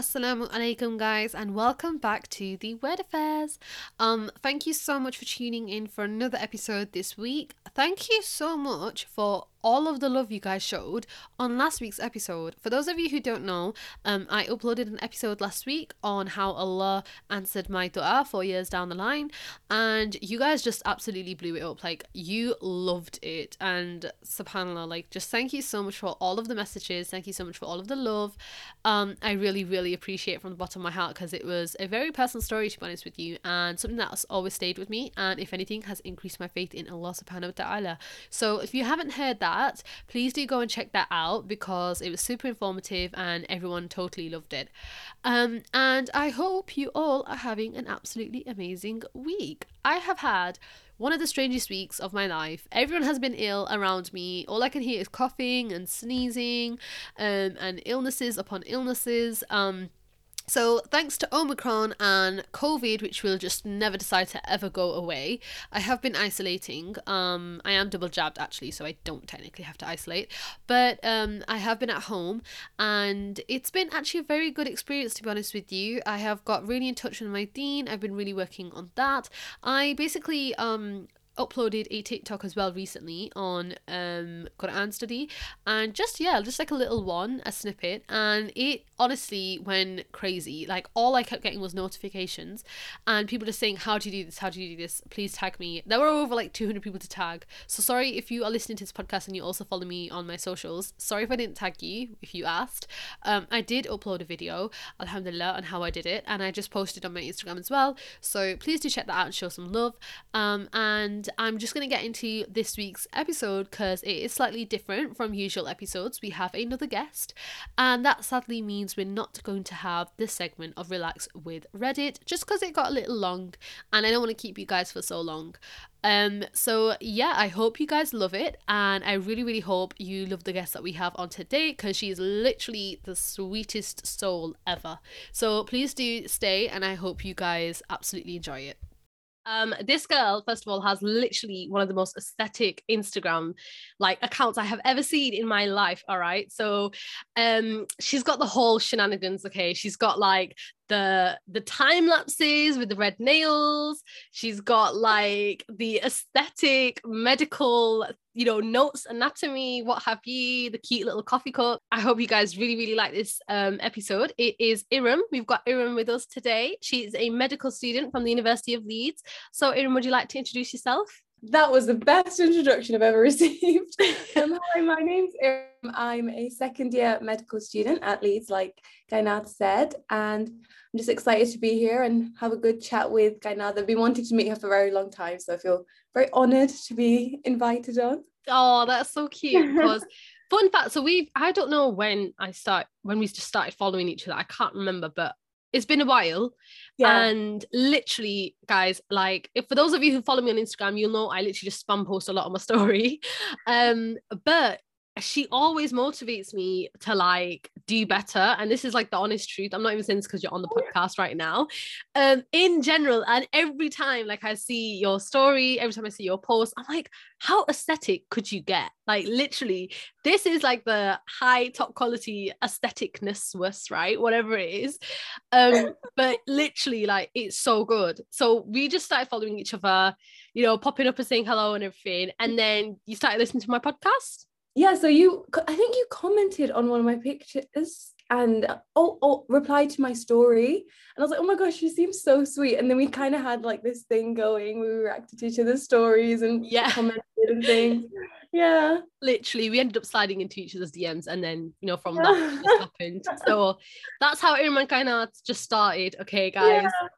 Assalamu alaikum guys and welcome back to the Word Affairs. Um thank you so much for tuning in for another episode this week. Thank you so much for all of the love you guys showed on last week's episode. For those of you who don't know, um, I uploaded an episode last week on how Allah answered my dua four years down the line, and you guys just absolutely blew it up. Like, you loved it, and subhanAllah, like, just thank you so much for all of the messages. Thank you so much for all of the love. Um, I really, really appreciate from the bottom of my heart because it was a very personal story, to be honest with you, and something that's always stayed with me, and if anything, has increased my faith in Allah subhanahu wa ta'ala. So, if you haven't heard that, that, please do go and check that out because it was super informative and everyone totally loved it. Um, and I hope you all are having an absolutely amazing week. I have had one of the strangest weeks of my life. Everyone has been ill around me. All I can hear is coughing and sneezing um, and illnesses upon illnesses. Um, so, thanks to Omicron and COVID, which will just never decide to ever go away, I have been isolating. Um, I am double jabbed actually, so I don't technically have to isolate, but um, I have been at home and it's been actually a very good experience to be honest with you. I have got really in touch with my deen, I've been really working on that. I basically um, uploaded a TikTok as well recently on um Quran study. And just yeah just like a little one a snippet. And it honestly went crazy. Like all I kept getting was notifications. And people just saying how do you do this? How do you do this? Please tag me. There were over like 200 people to tag. So sorry if you are listening to this podcast and you also follow me on my socials. Sorry if I didn't tag you if you asked. Um I did upload a video alhamdulillah on how I did it. And I just posted on my Instagram as well. So please do check that out and show some love. Um and I'm just going to get into this week's episode because it is slightly different from usual episodes. We have another guest, and that sadly means we're not going to have this segment of Relax with Reddit just because it got a little long and I don't want to keep you guys for so long. Um, so yeah, I hope you guys love it, and I really, really hope you love the guest that we have on today because she is literally the sweetest soul ever. So please do stay, and I hope you guys absolutely enjoy it. Um, this girl, first of all, has literally one of the most aesthetic Instagram like accounts I have ever seen in my life. All right. So um she's got the whole shenanigans, okay. She's got like the the time lapses with the red nails. She's got like the aesthetic medical, you know, notes, anatomy, what have you, the cute little coffee cup. I hope you guys really, really like this um, episode. It is Iram. We've got Iram with us today. She's a medical student from the University of Leeds. So, Iram, would you like to introduce yourself? That was the best introduction I've ever received. um, hi, my name's Iram. I'm a second year medical student at Leeds, like Kaiynath said, and I'm just excited to be here and have a good chat with Kaiynath. I've been wanting to meet her for a very long time, so I feel very honoured to be invited on. Oh, that's so cute. Because fun fact, so we've I don't know when I start when we just started following each other. I can't remember, but it's been a while. Yeah. And literally, guys, like if for those of you who follow me on Instagram, you'll know I literally just spam post a lot on my story. Um, but she always motivates me to like do better and this is like the honest truth. I'm not even saying this because you're on the podcast right now. Um in general and every time like i see your story every time i see your post i'm like how aesthetic could you get? Like literally this is like the high top quality aestheticness was right? Whatever it is. Um but literally like it's so good. So we just started following each other you know popping up and saying hello and everything and then you started listening to my podcast yeah so you i think you commented on one of my pictures and oh, oh replied to my story. And i was like oh my gosh she seems so sweet. And then we kind of had like this thing going. We reacted to each other's stories and yeah. commented and things. Yeah. Literally we ended up sliding into each other's dms and then you know from yeah. that happened. So that's how Iram kind of just started. Okay guys. Yeah.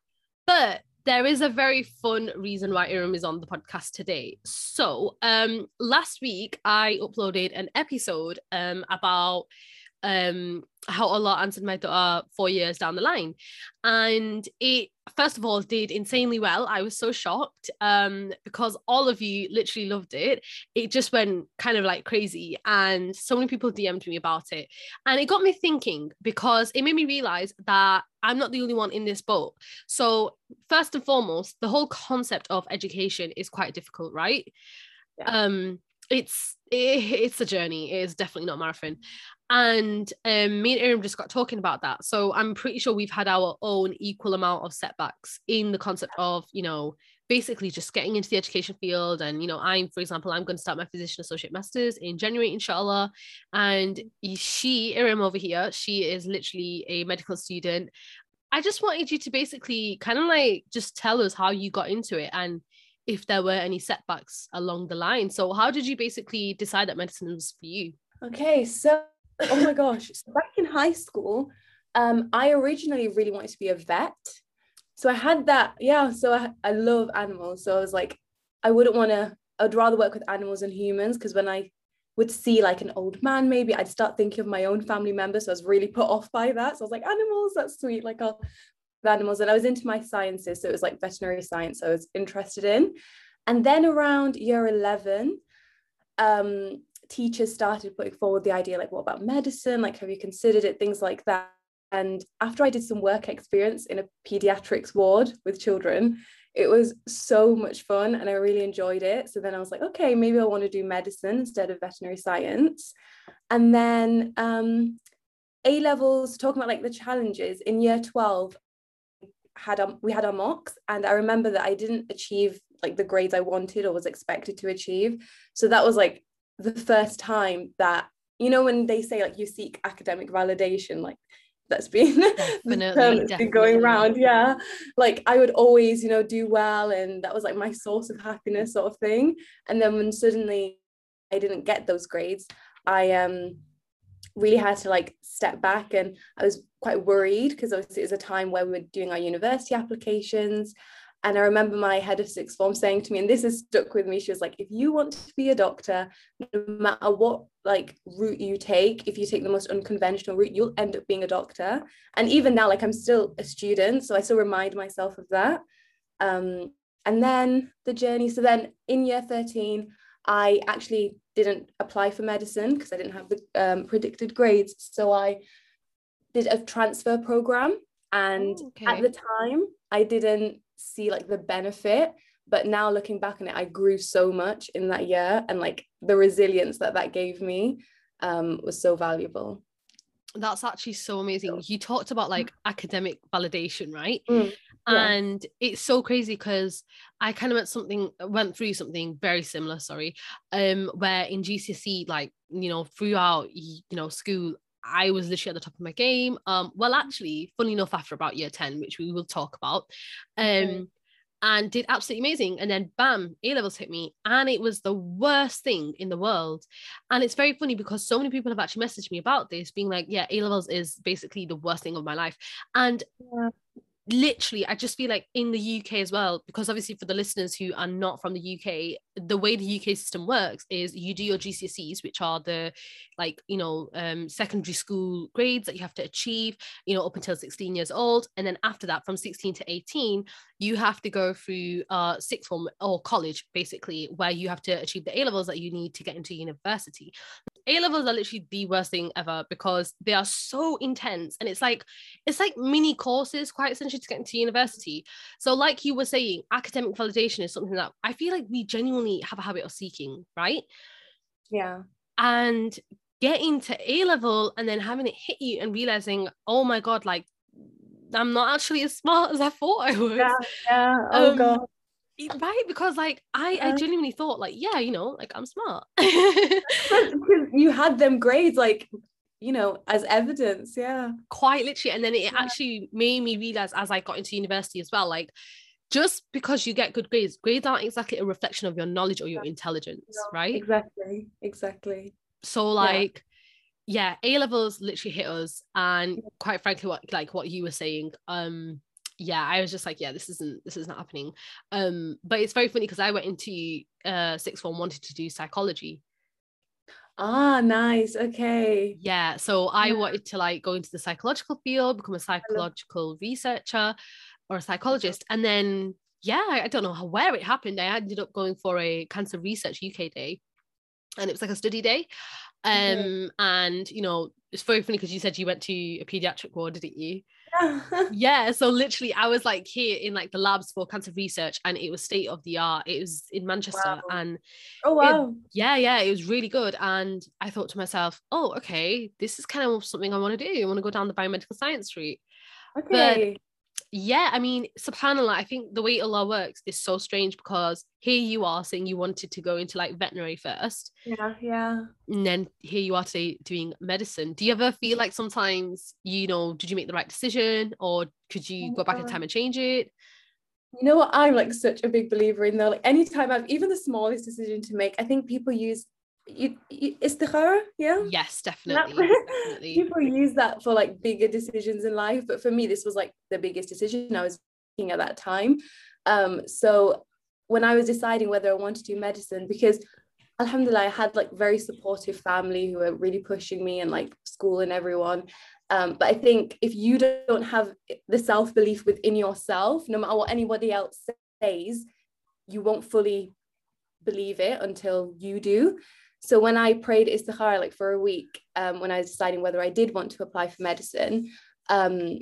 but there is a very fun reason why Iram is on the podcast today. So, um, last week I uploaded an episode um about um how Allah answered my dua four years down the line. And it first of all did insanely well. I was so shocked um because all of you literally loved it. It just went kind of like crazy and so many people DM'd me about it. And it got me thinking because it made me realize that I'm not the only one in this boat. So first and foremost, the whole concept of education is quite difficult, right? Yeah. Um it's it's a journey. It is definitely not a marathon. And um, me and Iram just got talking about that. So I'm pretty sure we've had our own equal amount of setbacks in the concept of, you know, basically just getting into the education field. And, you know, I'm, for example, I'm going to start my physician associate masters in January, inshallah. And she, Iram over here, she is literally a medical student. I just wanted you to basically kind of like just tell us how you got into it and if there were any setbacks along the line. So, how did you basically decide that medicine was for you? Okay, so oh my gosh, so back in high school, um, I originally really wanted to be a vet. So I had that, yeah. So I, I love animals. So I was like, I wouldn't want to, I'd rather work with animals than humans because when I would see like an old man, maybe I'd start thinking of my own family members. So I was really put off by that. So I was like, animals, that's sweet. Like I'll animals. And I was into my sciences. So it was like veterinary science I was interested in. And then around year 11, um, teachers started putting forward the idea like what about medicine like have you considered it things like that and after i did some work experience in a pediatrics ward with children it was so much fun and i really enjoyed it so then i was like okay maybe i want to do medicine instead of veterinary science and then um, a levels talking about like the challenges in year 12 had um, we had our mocks and i remember that i didn't achieve like the grades i wanted or was expected to achieve. So that was like the first time that you know when they say like you seek academic validation like that's been definitely, definitely. going around yeah. Like i would always you know do well and that was like my source of happiness sort of thing. And then when suddenly i didn't get those grades i um really had to like step back and i was quite worried because obviously it was a time where we were doing our university applications and I remember my head of sixth form saying to me, and this has stuck with me, she was like, if you want to be a doctor, no matter what like route you take, if you take the most unconventional route, you'll end up being a doctor. And even now, like I'm still a student, so I still remind myself of that. Um, and then the journey. So then in year 13, I actually didn't apply for medicine because I didn't have the um, predicted grades. So I did a transfer program. And oh, okay. at the time, I didn't see like the benefit but now looking back on it i grew so much in that year and like the resilience that that gave me um, was so valuable that's actually so amazing you talked about like academic validation right mm, yeah. and it's so crazy because i kind of went something went through something very similar sorry um where in gcse like you know throughout you know school I was literally at the top of my game. Um, well, actually, funny enough, after about year 10, which we will talk about, um, and did absolutely amazing. And then bam, A levels hit me, and it was the worst thing in the world. And it's very funny because so many people have actually messaged me about this, being like, yeah, A levels is basically the worst thing of my life. And yeah literally i just feel like in the uk as well because obviously for the listeners who are not from the uk the way the uk system works is you do your gcse's which are the like you know um, secondary school grades that you have to achieve you know up until 16 years old. And then after that from 16 to 18 you have to go through uh sixth form or college basically where you have to achieve the a levels that you need to get into university a levels are literally the worst thing ever because they are so intense and it's like it's like mini courses quite essentially to get into university. So like you were saying academic validation is something that i feel like we genuinely have a habit of seeking right? Yeah. And getting to a level and then having it hit you and realizing oh my god like i'm not actually as smart as i thought i was. Yeah, yeah. oh um, god right? Because like i i genuinely thought like yeah you know like i'm smart. You had them grades like you know as evidence yeah. Quite literally and then it yeah. actually made me realize as i got into university as well like just because you get good grades grades aren't exactly a reflection of your knowledge or your intelligence no, right? exactly exactly. So like yeah. yeah a levels literally hit us and quite frankly what like what you were saying um yeah i was just like yeah this isn't this is not happening. Um but it's very funny because i went into uh sixth form wanted to do psychology. Ah nice okay. Yeah so i yeah. wanted to like go into the psychological field become a psychological researcher or a psychologist and then yeah i don't know how where it happened. I ended up going for a cancer research uk day and it was like a study day. Um and you know it's very funny because you said you went to a pediatric ward didn't you Yeah. so literally i was like here in like the labs for cancer research and it was state of the art it was in manchester Wow. and Oh wow. yeah yeah it was really good and i thought to myself oh okay this is kind of something i want to do i want to go down the biomedical science route Okay. Yeah i mean subhanallah i think the way allah works is so strange because here you are saying you wanted to go into like veterinary first yeah, yeah. and then here you are today doing medicine do you ever feel like sometimes you know did you make the right decision or could you go back in time and change it You know what I'm like such a big believer in though. Like anytime I've even the smallest decision to make, I think people use you, you istikhara, yeah. yes Yeah. definitely definitely people use that for like bigger decisions in life but for me this was like the biggest decision i was making at that time um so when i was deciding whether i wanted to do medicine because alhamdulillah i had like very supportive family who were really pushing me and like school and everyone um, but i think if you don't have the self-belief within yourself no matter what anybody else says you won't fully believe it until you do so when I prayed istikhara like for a week, um, when I was deciding whether I did want to apply for medicine, um,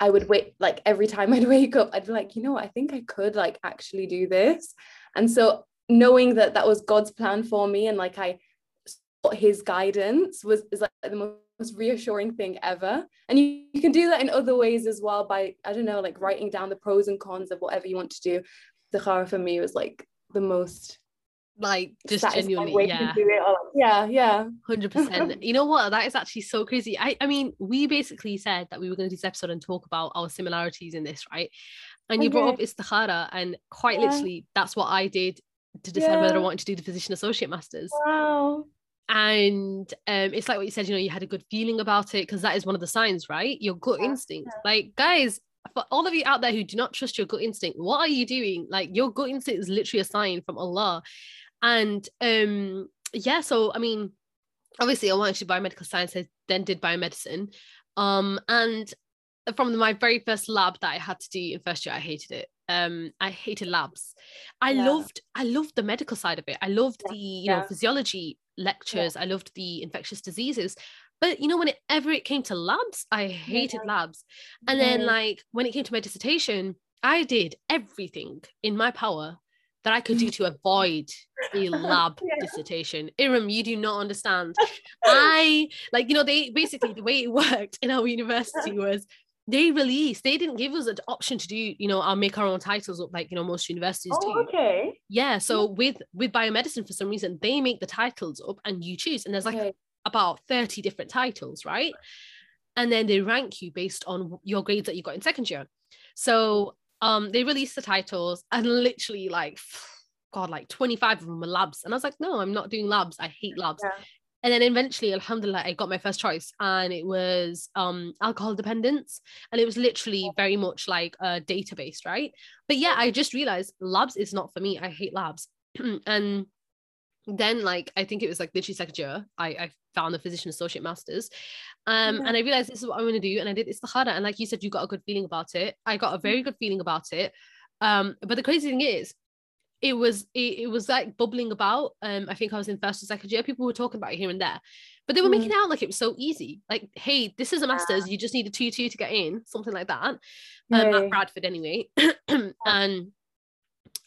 I would wait like every time I'd wake up, I'd be like, you know I think I could like actually do this. And so knowing that that was God's plan for me and like I sought his guidance was is like the most reassuring thing ever. And you, you can do that in other ways as well by, I don't know, like writing down the pros and cons of whatever you want to do. Istikhara for me was like the most like just genuinely yeah to do it. Or, like, yeah, yeah. Hundred percent. You know what? That is actually so crazy. I, I mean, we basically said that we were going to do this episode and talk about our similarities in this, right? And you brought up Okay. istikhara, and quite Yeah. literally, that's what I did to decide whether I wanted to do the physician associate masters. Wow. And um, it's like what you said. You know, you had a good feeling about it because that is one of the signs, right? Your gut Yeah, instinct. Like, guys. For all of you out there who do not trust your gut instinct, what are you doing? Like your gut instinct is literally a sign from Allah. And um, yeah, so I mean, obviously I wanted to do biomedical science, I then did biomedicine. Um, and from my very first lab that I had to do in first year, I hated it. Um, I hated labs. I Yeah. loved, I loved the medical side of it. I loved Yeah, the, you know, physiology lectures. I loved the infectious diseases. But you know, whenever it came to labs, I hated labs. And then, like, when it came to my dissertation, I did everything in my power that I could do to avoid a lab Yeah. dissertation. Iram, you do not understand. I like, you know, they basically the way it worked in our university was they released, they didn't give us an option to do, you know, I'll make our own titles up like, you know, most universities Oh, do. okay. Yeah. So hmm. with with biomedicine, for some reason, they make the titles up and you choose. And there's like okay. about 30 different titles, right? And then they rank you based on your grades that you got in second year. So um they released the titles and literally like God, like 25 of them were labs. And I was like, no, I'm not doing labs. I hate labs. Yeah. And then eventually, alhamdulillah, I got my first choice and it was um alcohol dependence. And it was literally very much like a database, right? But yeah, I just realized labs is not for me. I hate labs. and then like I think it was like literally second year, I, I found the physician associate masters. Um, Yeah. and I realized this is what I'm gonna do. And I did it's the harder. And like you said, you got a good feeling about it. I got a very good feeling about it. Um, but the crazy thing is, it was it, it was like bubbling about. Um, I think I was in first or second year. People were talking about it here and there, but they were making it out like it was so easy. Like, hey, this is a master's. You just need a two two to get in, something like that. Um, Okay. at Bradford anyway. and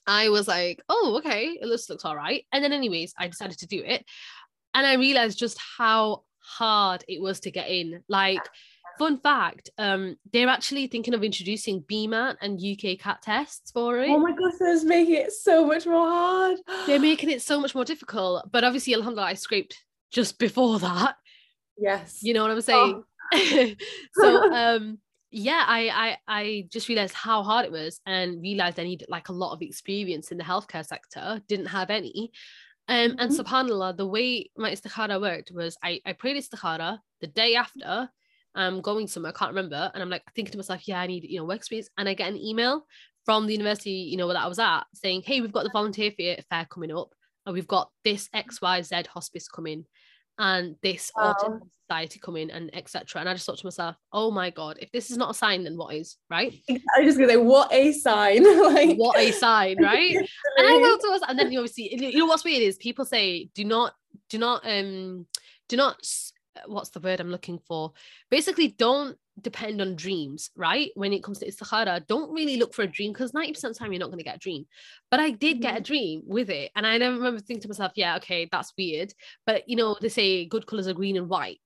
I was like, oh, okay, it looks looks all right. And then, anyways, I decided to do it, and I realized just how hard it was to get in. Like, fun fact, um, they're actually thinking of introducing BMAT and UCAT tests for it. Oh my gosh, that's making it so much more hard. they're making it so much more difficult. But obviously, alhamdulillah, I scraped just before that. yes. You know what I'm saying? so um yeah I, I i just realized how hard it was and realized i needed like a lot of experience in the healthcare sector didn't have any um and Mhm. subhanallah the way my istikhara worked was i i prayed istikhara the day after i'm going somewhere i can't remember and i'm like thinking to myself yeah i need you know work experience and i get an email from the university you know that i was at saying hey we've got the volunteer fair fair coming up and we've got this xyz hospice coming and this Wow. autism society coming and etc and i just thought to myself oh my god if this is not a sign then what is right I just gonna say, what a sign! like what a sign right and I wrote to us, and then you obviously, you know what's weird is people say, do not, do not, um, do not, what's the word I'm looking for? Basically, don't depend on dreams, right? When it comes to istikhara, don't really look for a dream because 90% of the time you're not going to get a dream. But I did get a Mm-hmm. dream with it. And I never remember thinking to myself, yeah, okay, that's weird. But you know, they say good colors are green and white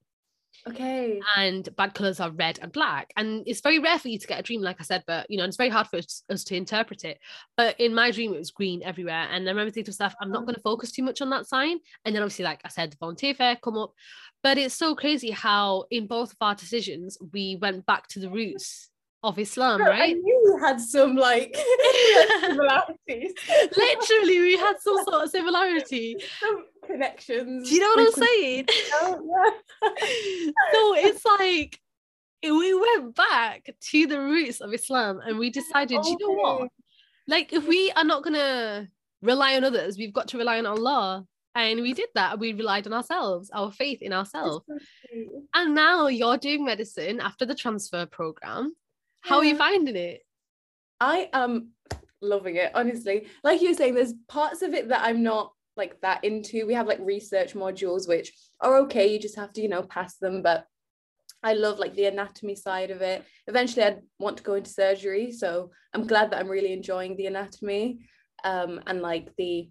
Okay. and bad colors are red and black. And it's very rare for you to get a dream, like I said, but you know, it's very hard for us, us to interpret it. But in my dream, it was green everywhere. And I remember thinking to myself, I'm not mm. Oh. going to focus too much on that sign. And then obviously, like I said, the volunteer fair come up. But it's so crazy how in both of our decisions, we went back to the roots of Islam, Girl, I right? knew we had some like similarities. Literally, we had some sort of similarity. some connections. Do you know what I'm saying? Yeah. so it's like we went back to the roots of Islam and we decided, "Do you know what? Like, if we are not gonna rely on others, we've got to rely on Allah. And we did that. We relied on ourselves, our faith in ourselves. So. And now you're doing medicine after the transfer program. How are you finding it? I am loving it, honestly. Like you were saying, there's parts of it that I'm not like that into. We have like research modules which are okay, you just have to, you know, pass them. But I love like the anatomy side of it. Eventually I'd want to go into surgery. So I'm glad that I'm really enjoying the anatomy um and like the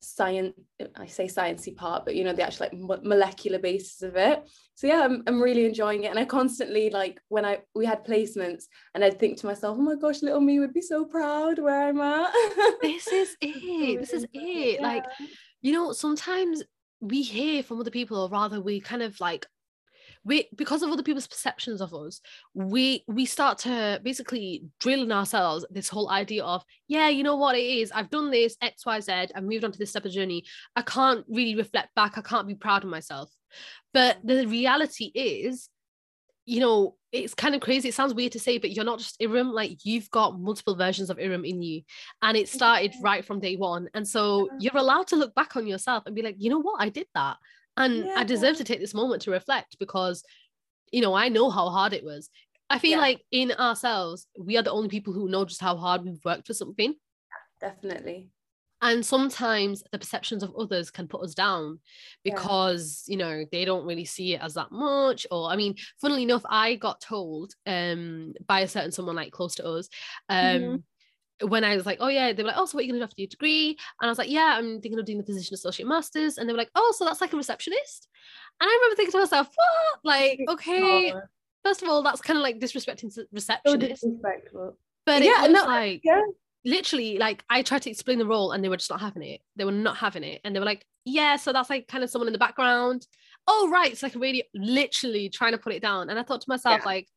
science I say sciencey part, but you know, the actual like mo- molecular basis of it. So yeah, I'm, I'm really enjoying it. And I constantly like when I we had placements and I'd think to myself, oh my gosh, little me would be so proud where I'm at. This is it. This is it. Like, you know, sometimes we hear from other people, or rather, we kind of like we because of other people's perceptions of us, we we start to basically drill in ourselves this whole idea of, yeah, you know what it is. I've done this X, Y, Z. I've moved on to this step of journey. I can't really reflect back. I can't be proud of myself. But the reality is, you know, it's kind of crazy. It sounds weird to say, but you're not just Iram. Like you've got multiple versions of Iram in you, and it started right from day one. And so you're allowed to look back on yourself and be like, you know what, I did that, and I deserve to take this moment to reflect because, you know, I know how hard it was. I feel Yeah. like in ourselves, we are the only people who know just how hard we've worked for something. Definitely. And sometimes the perceptions of others can put us down Yeah. because, you know, they don't really see it as that much. Or, I mean, funnily enough, I got told um, by a certain someone like close to us. Um, Mhm. When I was like, oh yeah, they were like, oh, so what are you gonna do after your degree? And I was like, yeah, I'm thinking of doing the physician associate masters. And they were like, oh, so that's like a receptionist. And I remember thinking to myself, what? Like, okay, Oh, first of all, that's kind of like disrespecting to so disrespectful. But Yeah, it was no, like, yeah. literally like I tried to explain the role and they were just not having it. They were not having it. And they were like, yeah, so that's like kind of someone in the background. Oh, right. It's like a radio, literally trying to put it down. And I thought to myself, Yeah. like,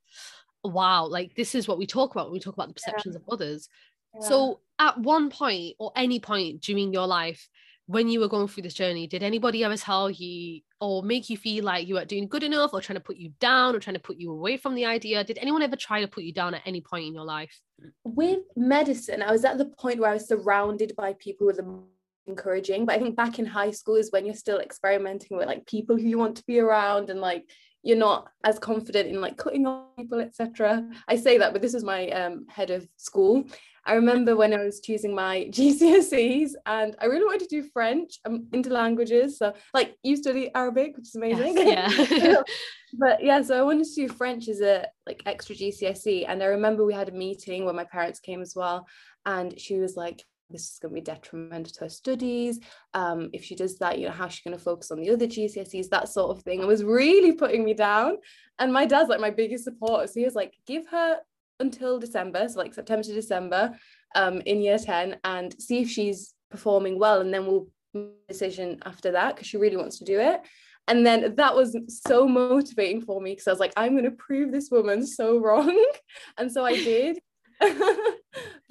wow, like this is what we talk about when we talk about the perceptions of others. Yeah. So at one point or any point during your life, when you were going through this journey, did anybody ever tell you or make you feel like you weren't doing good enough or trying to put you down or trying to put you away from the idea? Did anyone ever try to put you down at any point in your life? with medicine, I was at the point where I was surrounded by people who were encouraging. But I think back in high school is when you're still experimenting with like people who you want to be around and like you're not as confident in like cutting off people, etc. I say that, but this was my um, head of school. I remember when I was choosing my GCSEs and I really wanted to do French. I'm into languages. So like you study Arabic, which is amazing. Yes, yeah. but yeah, so I wanted to do French as a like extra GCSE. And I remember we had a meeting where my parents came as well. And she was like, this is going to be detrimental to her studies. Um, if she does that, you know, how's she going to focus on the other GCSEs, that sort of thing. It was really putting me down. And my dad's like my biggest supporter. So he was like, give her until December, so like September to December, um, in year 10, and see if she's performing well. And then we'll make a decision after that because she really wants to do it. And then that was so motivating for me because I was like, I'm going to prove this woman so wrong. and so I did.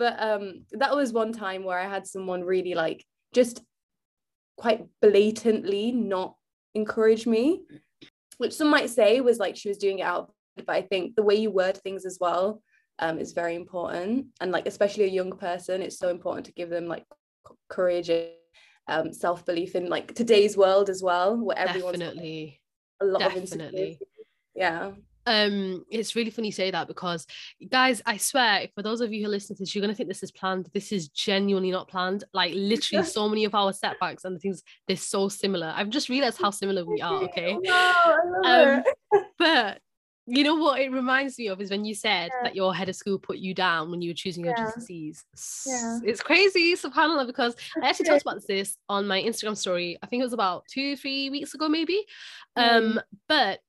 but um, that was one time where I had someone really like just quite blatantly not encourage me, which some might say was like she was doing it out. But I think the way you word things as well um, is very important. And like, especially a young person, it's so important to give them like courage and um, self belief in like today's world as well, where everyone's Definitely. a lot of Definitely. insecurity. Yeah. Um, it's really funny you say that because guys, I swear, for those of you who listen to this, you're gonna think this is planned. This is genuinely not planned. Like literally so many of our setbacks and the things they're so similar. I've just realized how similar we are, okay? No, I love Um. But You know what it reminds me of is when you said Yeah. that your head of school put you down when you were choosing your Yeah. GCSEs. Yeah. It's crazy, subhanAllah, because I actually talked about this on my Instagram story. I think it was about two, three weeks ago, maybe. Um, Mm. but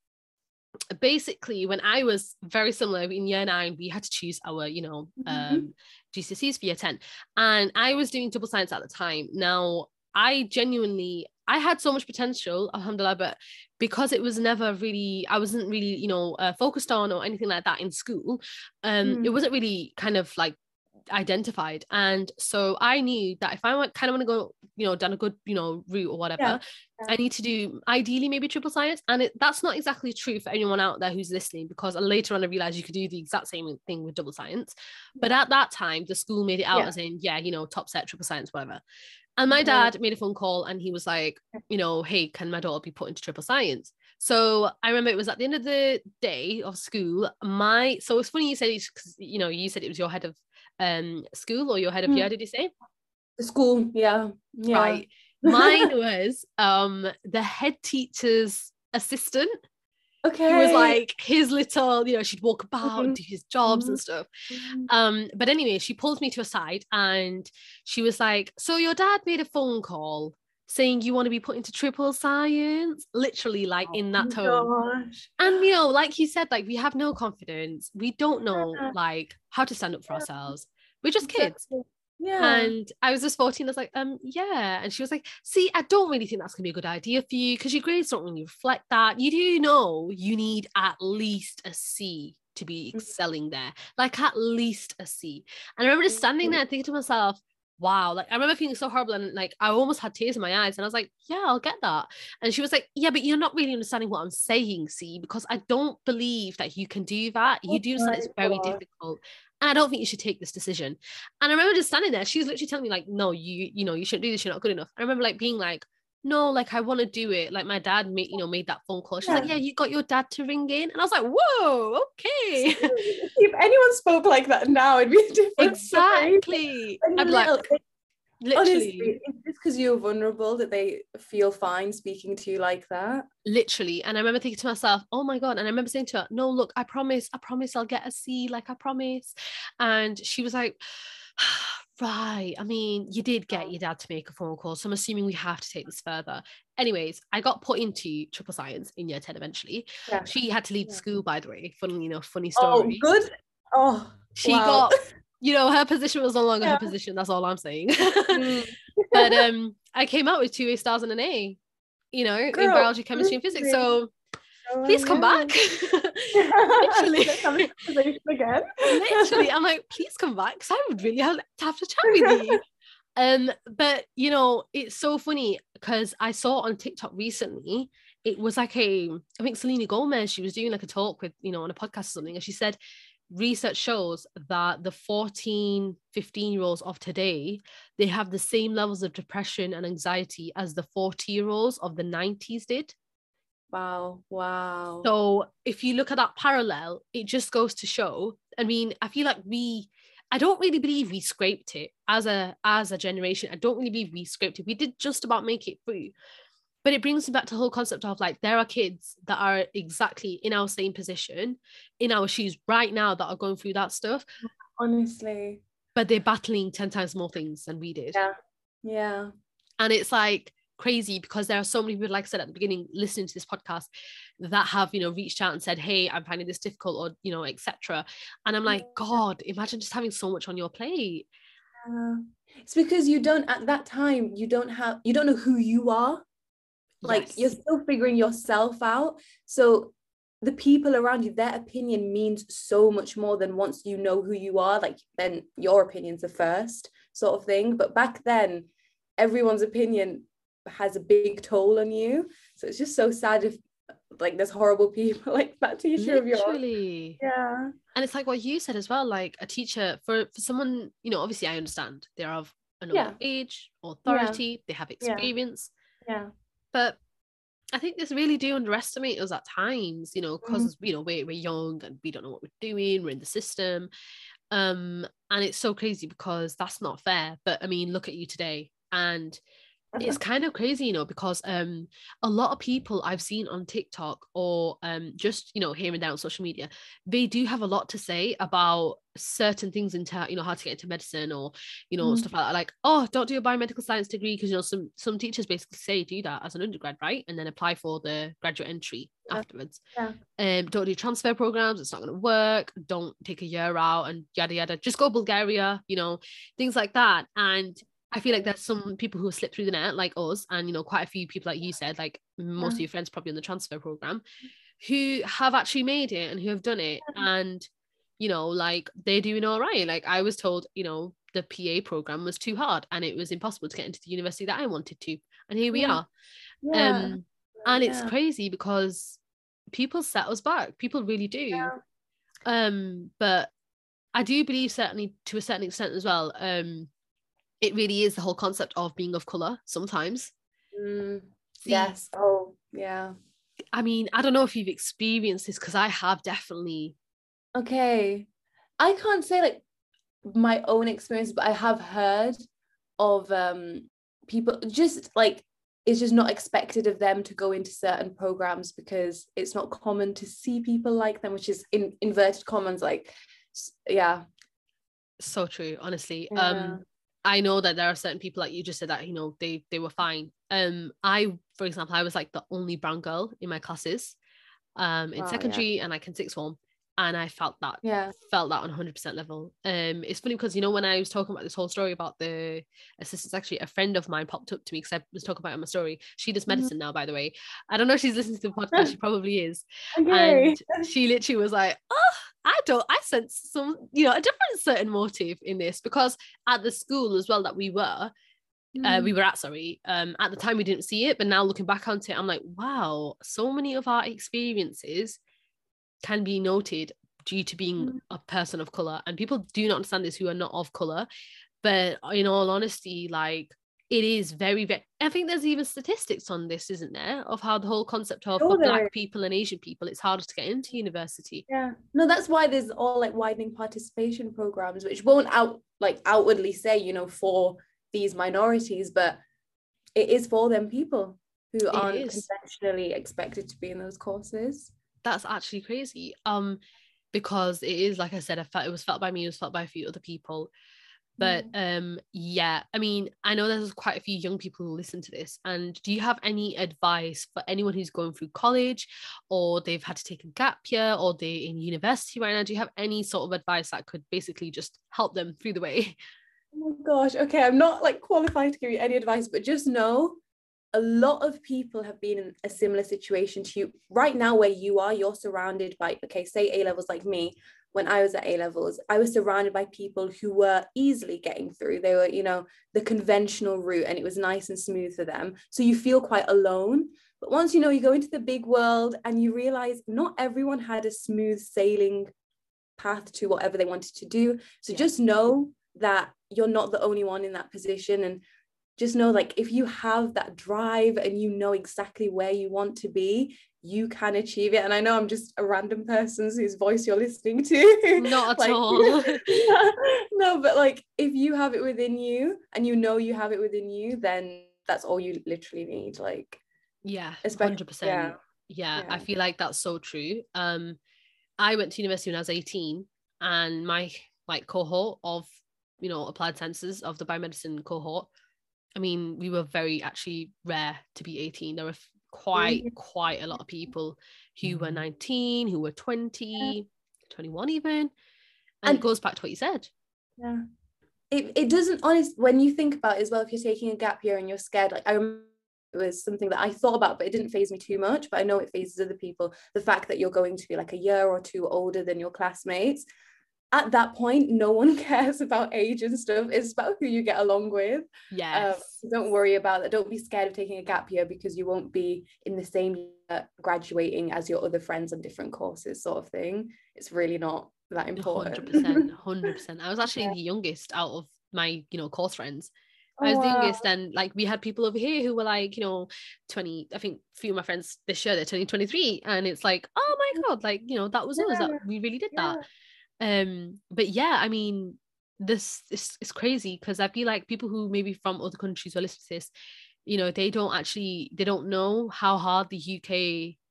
basically when I was very similar in year nine, we had to choose our, you know, Mhm. um GCSEs for year 10. And I was doing double science at the time. Now I genuinely I had so much potential, alhamdulillah, but because it was never really, I wasn't really, you know, uh, focused on or anything like that in school, um, it Mm. wasn't really kind of like identified. And so I knew that if I want kind of want to go, you know, down a good, you know, route or whatever, Yeah. I need to do ideally maybe triple science. And it, that's not exactly true for anyone out there who's listening because later on I realized you could do the exact same thing with double science. But at that time, the school made it out Yeah. as in, yeah, you know, top set, triple science, whatever. And my dad made a phone call and he was like, you know, hey, can my daughter be put into triple science? So I remember it was at the end of the day of school. My so it's funny you said because you know you said it was your head of um school or your head of Mm. year. Did you say? The school, yeah. Yeah. Right. Mine was um the head teacher's assistant. Okay. He was like his little, you know, she'd walk about and Mhm. do his jobs and Mhm. stuff. Mm. Um, but anyway, she pulled me to a side and she was like, So your dad made a phone call saying you want to be put into triple science, literally like in that Oh tone. gosh. And you know, like you said, like we have no confidence. We don't know Yeah. like how to stand up for Yeah. ourselves. We're just kids. Yeah. And I was just 14. I was like, um, yeah. And she was like, see, I don't really think that's gonna be a good idea for you because your grades don't really reflect that. You do know you need at least a C to be Mhm. excelling there. Like at least a C. And I remember just standing Mhm. there thinking to myself, wow, like I remember feeling so horrible and like I almost had tears in my eyes. And I was like, yeah, I'll get that. And she was like, yeah, but you're not really understanding what I'm saying, see, because I don't believe that you can do that. Oh you Oh do something it's very difficult. And I don't think you should take this decision. And I remember just standing there. She was literally telling me, like, no, you, you know, you shouldn't do this. You're not good enough. I remember like being like, no, like I want to do it. Like my dad made, you know, made that phone call. She's like, Yeah. yeah, you got your dad to ring in. And I was like, whoa, okay. if anyone spoke like that now, it'd be a different exactly. I'd be like, literally, honestly, it's just because you're vulnerable that they feel fine speaking to you like that. literally. And I remember thinking to myself, oh my God. And I remember saying to her, no, look, I promise, I promise I'll get a C, like I promise. And she was like, right. I mean, you did get Oh. your dad to make a phone call. So I'm assuming we have to take this further. Anyways, I got put into triple science in year 10 eventually. Yeah. She had to leave Yeah. school, by the way. Funnily enough, funny story. Oh, good. Oh, She wow. got, you know, her position was no longer Yeah. her position. That's all I'm saying. Mm. but um I came out with two A stars and an A, you know, in biology, chemistry, and physics. So Oh, please come back. Literally. A conversation again. Literally, I'm like, please come back because I would really have to have to chat with you. Um, but you know, it's so funny because I saw on TikTok recently, it was like a, I think Selena Gomez, she was doing like a talk with, you know, on a podcast or something, and she said research shows that the 14, 15 year olds of today, they have the same levels of depression and anxiety as the 40 year olds of the 90s did. Wow. Wow. So if you look at that parallel, it just goes to show. I mean, I feel like we I don't really believe we scraped it as a as a generation. I don't really believe we scraped it. We did just about make it through. But it brings me back to the whole concept of like there are kids that are exactly in our same position, in our shoes right now that are going through that stuff, Honestly. but they're battling 10 times more things than we did. Yeah. Yeah. And it's like crazy because there are so many people, like I said at the beginning, listening to this podcast that have, you know, reached out and said, Hey, I'm finding this difficult or, you know, etc. And I'm like, God, imagine just having so much on your plate. Yeah. It's because you don't at that time you don't have you don't know who you are. Like Yes. you're still figuring yourself out. So the people around you, their opinion means so much more than once you know who you are, like then your opinion's the first sort of thing. But back then, everyone's opinion has a big toll on you. So it's just so sad if like there's horrible people like that teacher of yours. Yeah. And it's like what you said as well, like a teacher for for someone, you know, obviously I understand they're of an older Yeah. age, authority, they have experience. Yeah. But I think this really do underestimate us at times, you know, because you know we're, we're young and we don't know what we're doing, we're in the system. Um, and it's so crazy because that's not fair. But I mean, look at you today. And it's kind of crazy, you know, because um a lot of people I've seen on TikTok or um just you know here and there on social media, they do have a lot to say about certain things in into you know how to get into medicine or you know Mm. stuff like that. Like, oh, don't do a biomedical science degree because you know some some teachers basically say do that as an undergrad, right? And then apply for the graduate entry Yeah. afterwards. Yeah. Um, don't do transfer programs, it's not gonna work. Don't take a year out and yada yada. Just go Bulgaria, you know, things like that. And I feel like there's some people who slip through the net, like us, and you know, quite a few people, like you said, like most of your friends probably on the transfer program, who have actually made it and who have done it, and you know, like they're doing all right. Like I was told, you know, the PA program was too hard and it was impossible to get into the university that I wanted to, and here we Yeah. are. Yeah. Um, and it's crazy because people set us back. People really do. Yeah. Um, but I do believe certainly to a certain extent as well. Um, it really is the whole concept of being of color. Sometimes, Mm, yes. Oh, yeah. I mean, I don't know if you've experienced this because I have definitely. Okay. I can't say like my own experience, but I have heard of um people just like it's just not expected of them to go into certain programs because it's not common to see people like them, which is in inverted commas like yeah. So true, honestly. Yeah. Um, I know that there are certain people like you just said that you know they they were fine. Um, I, for example, I was like the only brown girl in my classes, um, in yeah. secondary and like in sixth form, and I felt that Yeah. felt that on 100% level. Um, it's funny because you know when I was talking about this whole story about the assistants, actually a friend of mine popped up to me because I was talking about it my story. She does Mhm. medicine now, by the way. I don't know if she's listening to the podcast. She probably is. Okay. And she literally was like, "Oh, I don't. I sense some, you know, a different certain motive in this because at the school as well that we were, uh, Mm. we were at sorry um at the time we didn't see it but now looking back onto it i'm like wow so many of our experiences can be noted due to being Mm. a person of color and people do not understand this who are not of color but in all honesty like it is very very i think there's even statistics on this isn't there of how the whole concept of for black is. people and asian people it's harder to get into university Yeah. No, that's why there's all like widening participation programs, which won't out like outwardly say, you know, for these minorities, but it is for them people who aren't is. conventionally expected to be in those courses. That's actually crazy. Um because it is like i said i felt it was felt by me it was felt by a few other people. But um yeah i mean i know there's quite a few young people who listen to this and do you have any advice for anyone who's going through college or they've had to take a gap year or they're in university right now? Do you have any sort of advice that could basically just help them through the way? Oh my gosh. Okay, I'm not like qualified to give you any advice, but just know a lot of people have been in a similar situation to you. Right now, where you are, you're surrounded by, okay, say A levels like me. When I was at A levels, I was surrounded by people who were easily getting through. They were, you know, the conventional route and it was nice and smooth for them. So you feel quite alone. But once you know you go into the big world and you realize not everyone had a smooth sailing path to whatever they wanted to do. So Yeah. just know that you're not the only one in that position and just know like if you have that drive and you know exactly where you want to be you can achieve it and i know i'm just a random person whose voice you're listening to Not at Like- all. no but like if you have it within you and you know you have it within you then that's all you literally need like yeah Especially- 100% yeah. yeah, I feel like that's so true. Um, I went to university when I was 18, and my like cohort of you know applied sciences of the biomedicine cohort. I mean, we were very actually rare to be 18. There were quite mm. quite a lot of people who were mm. 19, who were 20, 21 even. And, And- it goes back to what you said. Yeah. It, it doesn't honest when you think about it as well if you're taking a gap year and you're scared like I remember it was something that I thought about but it didn't phase me too much but I know it phases other people the fact that you're going to be like a year or two older than your classmates at that point no one cares about age and stuff it's about who you get along with Yes. um, so don't worry about that don't be scared of taking a gap year because you won't be in the same year graduating as your other friends on different courses sort of thing it's really not that important Hundred percent, hundred percent. I was actually Yeah. the youngest out of my, you know, course friends. Oh, I was the wow. youngest, and like we had people over here who were like, you know, twenty. I think a few of my friends this year they're turning twenty three, and it's like, oh my god, like you know, that was us. That we really did Yeah. that. Um, but yeah, I mean, this is it's crazy because I feel like people who maybe from other countries who are listening to this, you know they don't actually they don't know how hard the uk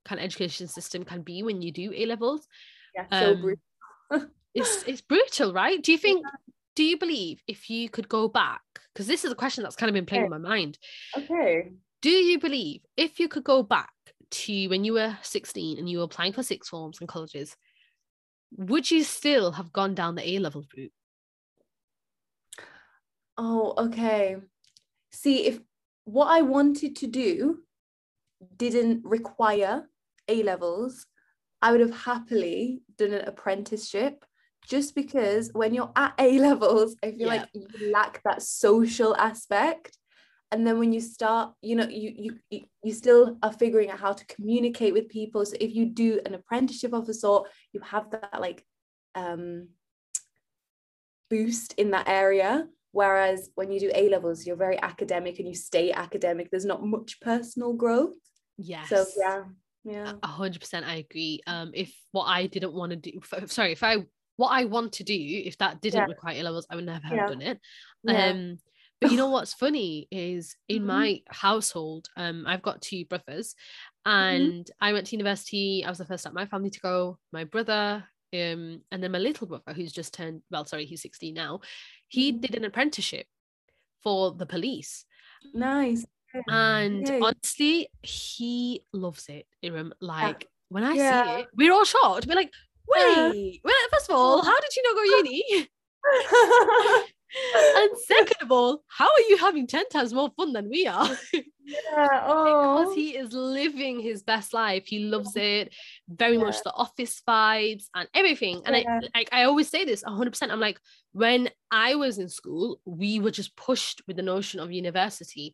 kind of education system can be when you do a levels. Yeah, so Um, brutal. it's it's brutal right? Do you think do you believe if you could go back because this is a question that's kind of been playing in my mind. Okay. do you believe if you could go back to when you were 16 and you were applying for sixth forms and colleges would you still have gone down the a level route Oh, okay. See, if what I wanted to do didn't require A levels, I would have happily done an apprenticeship just because when you're at A levels, I feel like you lack that social aspect. And then when you start, you know, you, you you you still are figuring out how to communicate with people. So if you do an apprenticeship of a sort, you have that like um boost in that area. Whereas when you do A levels, you're very academic and you stay academic. There's not much personal growth. yes So yeah, yeah. A hundred percent, I agree. Um, if what I didn't want to do, sorry, if I what I want to do, if that didn't Yeah. require A levels, I would never have Yeah. done it. Yeah. But you know what's funny is in Mhm. my household, um, I've got two brothers, Mm-hmm. and I went to university. I was the first at my family to go. My brother, um, and then my little brother, who's just turned well, sorry, he's sixteen now. He Mhm. did an apprenticeship for the police. Nice. And Yay. honestly, he loves it. Iram. Like when I Yeah. see it, we're all shocked. We're like, Yeah. wait, well, first of all, how did you not go uni? and second of all, how are you having 10 times more fun than we are? yeah. because Oh. he is living his best life. He loves it very much the office vibes and everything. And Yeah. I like I always say this 100%. I'm like, when I was in school, we were just pushed with the notion of university.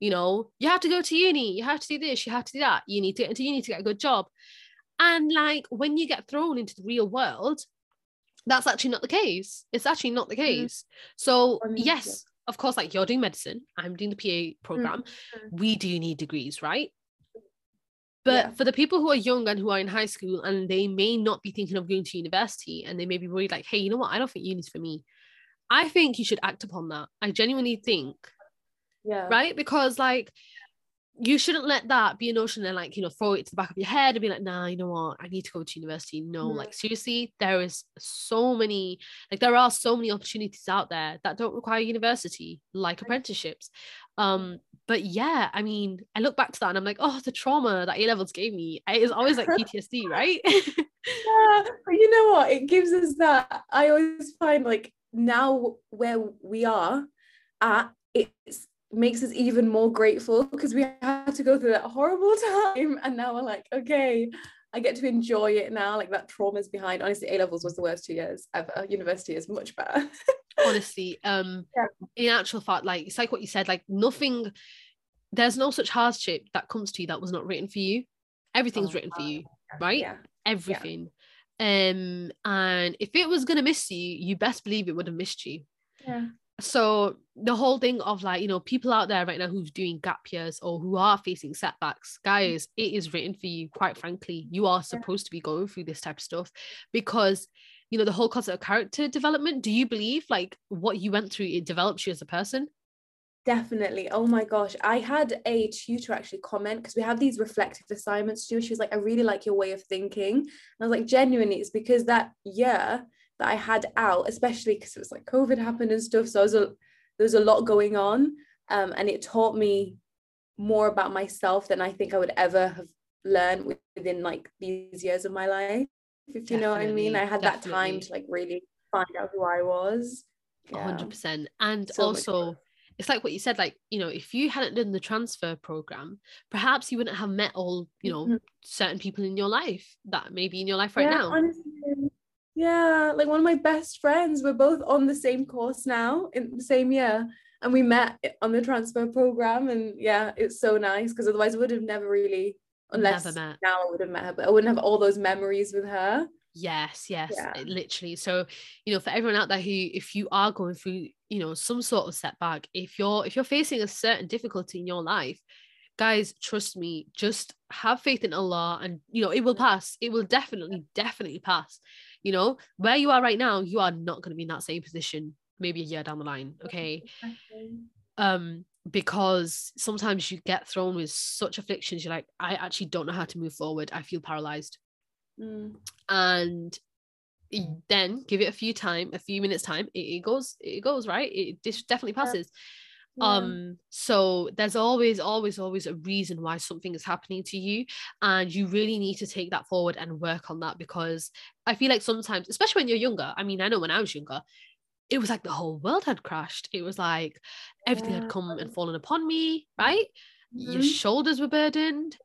You know, you have to go to uni, you have to do this, you have to do that, you need to get into uni to get a good job. And like when you get thrown into the real world, that's actually not the case. It's actually not the Mhm. case. So, yes, of course, like you're doing medicine, I'm doing the PA program. We do need degrees, right? But Yeah. for the people who are young and who are in high school and they may not be thinking of going to university and they may be worried, like, hey, you know what? I don't think uni's for me. I think you should act upon that. I genuinely think, Yeah. right? Because like you shouldn't let that be a notion and like, you know, throw it to the back of your head and be like, nah, you know what? I need to go to university. No, Mhm. like seriously, there is so many, like there are so many opportunities out there that don't require university, like apprenticeships. Um, but yeah, I mean, I look back to that and I'm like, oh, the trauma that A levels gave me it is always like PTSD, right? Yeah, but you know what? It gives us that. I always find like now where we are at, it makes us even more grateful because we had to go through that horrible time, and now we're like, okay, I get to enjoy it now. Like that trauma's behind. Honestly, A levels was the worst two years ever. University is much better. honestly um Yeah. in actual fact like it's like what you said like nothing there's no such hardship that comes to you that was not written for you everything's Oh, written for you right Yeah. everything um and if it was gonna miss you you best believe it would have missed you Yeah. So the whole thing of like you know people out there right now who's doing gap years or who are facing setbacks mm. guys it is written for you quite frankly you are supposed to be going through this type of stuff because you know the whole concept of character development do you believe like what you went through it develops you as a person Definitely. Oh my gosh. I had a tutor actually comment because we have these reflective assignments too. She was like, I really like your way of thinking. And I was like, genuinely, it's because that year that I had out, especially because it was like COVID happened and stuff. So I was a, there was a lot going on. Um, and it taught me more about myself than I think I would ever have learned within like these years of my life. If you know what I mean. I had that time to like really find out who I was. Yeah. hundred percent. And So also, it's like what you said, like, you know, if you hadn't done the transfer program, perhaps you wouldn't have met all, you know, Mhm. certain people in your life that may be in your life right yeah, now. Honestly, yeah, like one of my best friends, we're both on the same course now in the same year. And we met on the transfer program. And yeah, it's so nice because otherwise I would have never really, unless Never met. now I would have met her, but I wouldn't have all those memories with her. Yes, yes, Yeah. literally. So, you know, for everyone out there who, if you are going through, you know, some sort of setback, if you're if you're facing a certain difficulty in your life, guys, trust me, just have faith in Allah, and you know, it will pass. It will definitely, definitely pass. You know, where you are right now, you are not going to be in that same position maybe a year down the line. Okay. um because sometimes you get thrown with such afflictions you're like i actually don't know how to move forward i feel paralyzed Mm. and then give it a few time a few minutes time it, it goes it goes right it dis- definitely passes Yeah. Um so there's always always always a reason why something is happening to you and you really need to take that forward and work on that because i feel like sometimes especially when you're younger i mean i know when i was younger it was like the whole world had crashed. It was like everything Yeah. had come and fallen upon me right? Your Mhm. shoulders were burdened.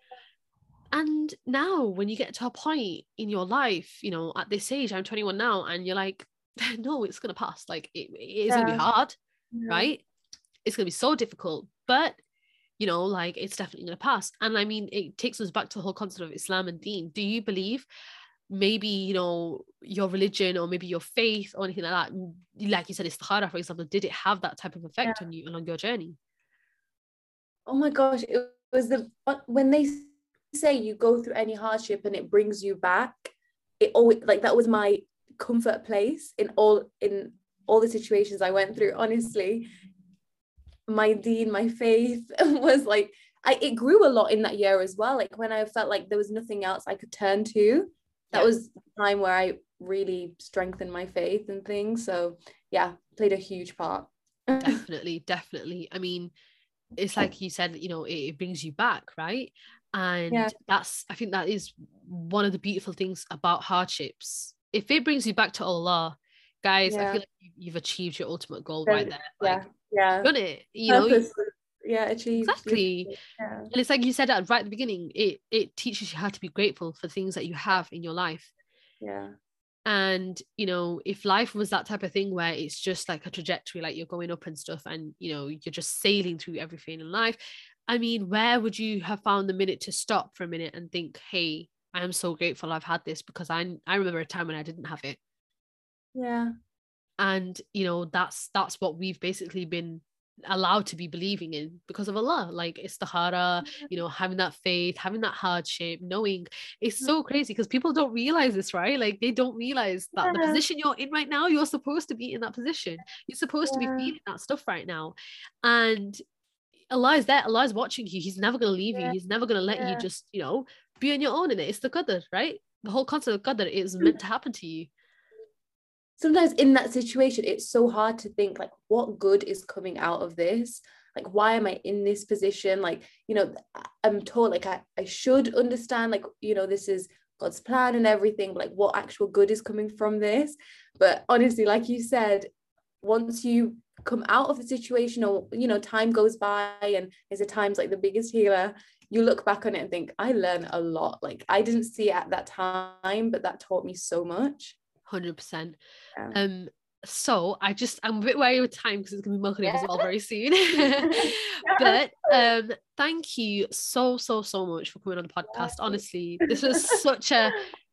And now when you get to a point in your life you know at this age i'm 21 now and you're like no it's gonna pass. Like it, it is gonna be hard Yeah. right it's going to be so difficult but you know like it's definitely going to pass. And i mean it takes us back to the whole concept of islam and deen. Do you believe maybe you know your religion or maybe your faith or anything like that like you said istikhara for example did it have that type of effect on you along your journey? Oh my gosh, it was the when they say you go through any hardship and it brings you back, it always like that was my comfort place in all in all the situations I went through. Honestly, my deen, my faith was like I it grew a lot in that year as well. Like when I felt like there was nothing else I could turn to, that Yeah. was the time where I really strengthened my faith and things. So yeah, played a huge part. definitely definitely i mean it's like you said you know it, it brings you back right and Yeah. that's i think that is one of the beautiful things about hardships if it brings you back to allah guys i feel like you- you've achieved your ultimate goal right there yeah, like yeah. done it you know Purpose yeah, achieved. exactly Yeah. and it's like you said at right at the beginning it it teaches you how to be grateful for things that you have in your life Yeah. and you know if life was that type of thing where it's just like a trajectory like you're going up and stuff and you know you're just sailing through everything in life i mean where would you have found the minute to stop for a minute and think hey i am so grateful i've had this because i i remember a time when i didn't have it Yeah. And you know that's that's what we've basically been allowed to be believing in because of Allah. Like istikhara you know having that faith having that hardship knowing. It's so crazy because people don't realize this right? Like they don't realize that the position you're in right now you're supposed to be in that position. You're supposed to be feeling that stuff right now. And Allah is there. Allah is watching you. He's never going to leave you. He's never going to let you just you know be on your own in it. It's the qadr right? The whole concept of qadr is mm. meant to happen to you Sometimes in that situation, it's so hard to think like, what good is coming out of this? Like, why am I in this position? Like, you know, I'm told like I, I should understand, like, you know, this is God's plan and everything, like what actual good is coming from this? But honestly, like you said, once you come out of the situation or you know, time goes by and is at times like the biggest healer, you look back on it and think, I learned a lot. Like I didn't see it at that time, but that taught me so much. Hundred percent. Yeah. Um. So I just I'm a bit wary with time because it's gonna be Maghrib as well very soon. but um, thank you so so so much for coming on the podcast. Honestly, this was such a.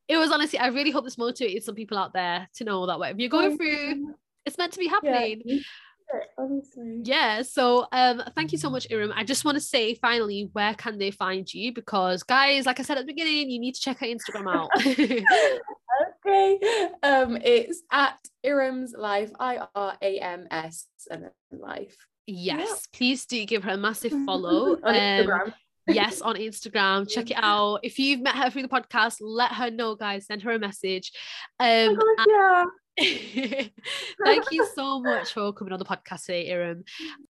It was honestly. I really hope this motivated some people out there to know that whatever you're going through, it's meant to be happening. Yeah, honestly. Yeah, so um thank you so much Iram. I just want to say finally where can they find you because guys like I said at the beginning you need to check her Instagram out. Um, it's at Iram's Life, I R A M S, and then life. yes, please do give her a massive follow. on Um, Instagram. yes, on Instagram. Check it out. If you've met her through the podcast, let her know, guys. Send her a message. Oh Um gosh, yeah. thank you so much for coming on the podcast today, Iram.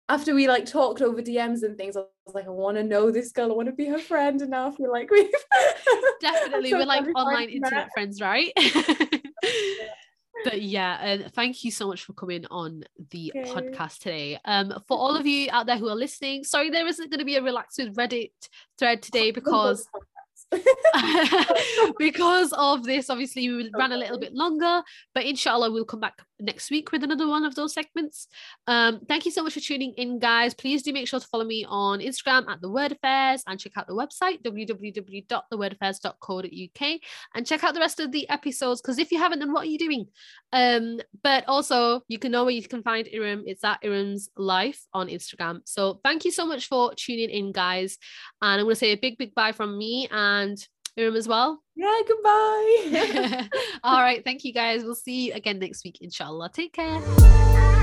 After we like talked over DMs and things, I was like, I want to know this girl. I want to be her friend, and now I feel like we've definitely we're like online internet friends right but yeah and thank you so much for coming on the Okay. podcast today um for all of you out there who are listening sorry there isn't going to be a relaxed with reddit thread today because because of this obviously we ran a little bit longer but inshallah we'll come back next week with another one of those segments. Um thank you so much for tuning in guys. Please do make sure to follow me on instagram at the word affairs and check out the website www.thewordaffairs.co.uk and check out the rest of the episodes because if you haven't then what are you doing? Um but also you can know where you can find iram it's at iram's life on instagram. So thank you so much for tuning in guys. And i'm going to say a big big bye from me and Iram as well. yeah, goodbye. All right. Thank you guys. We'll see you again next week, inshallah. Take care.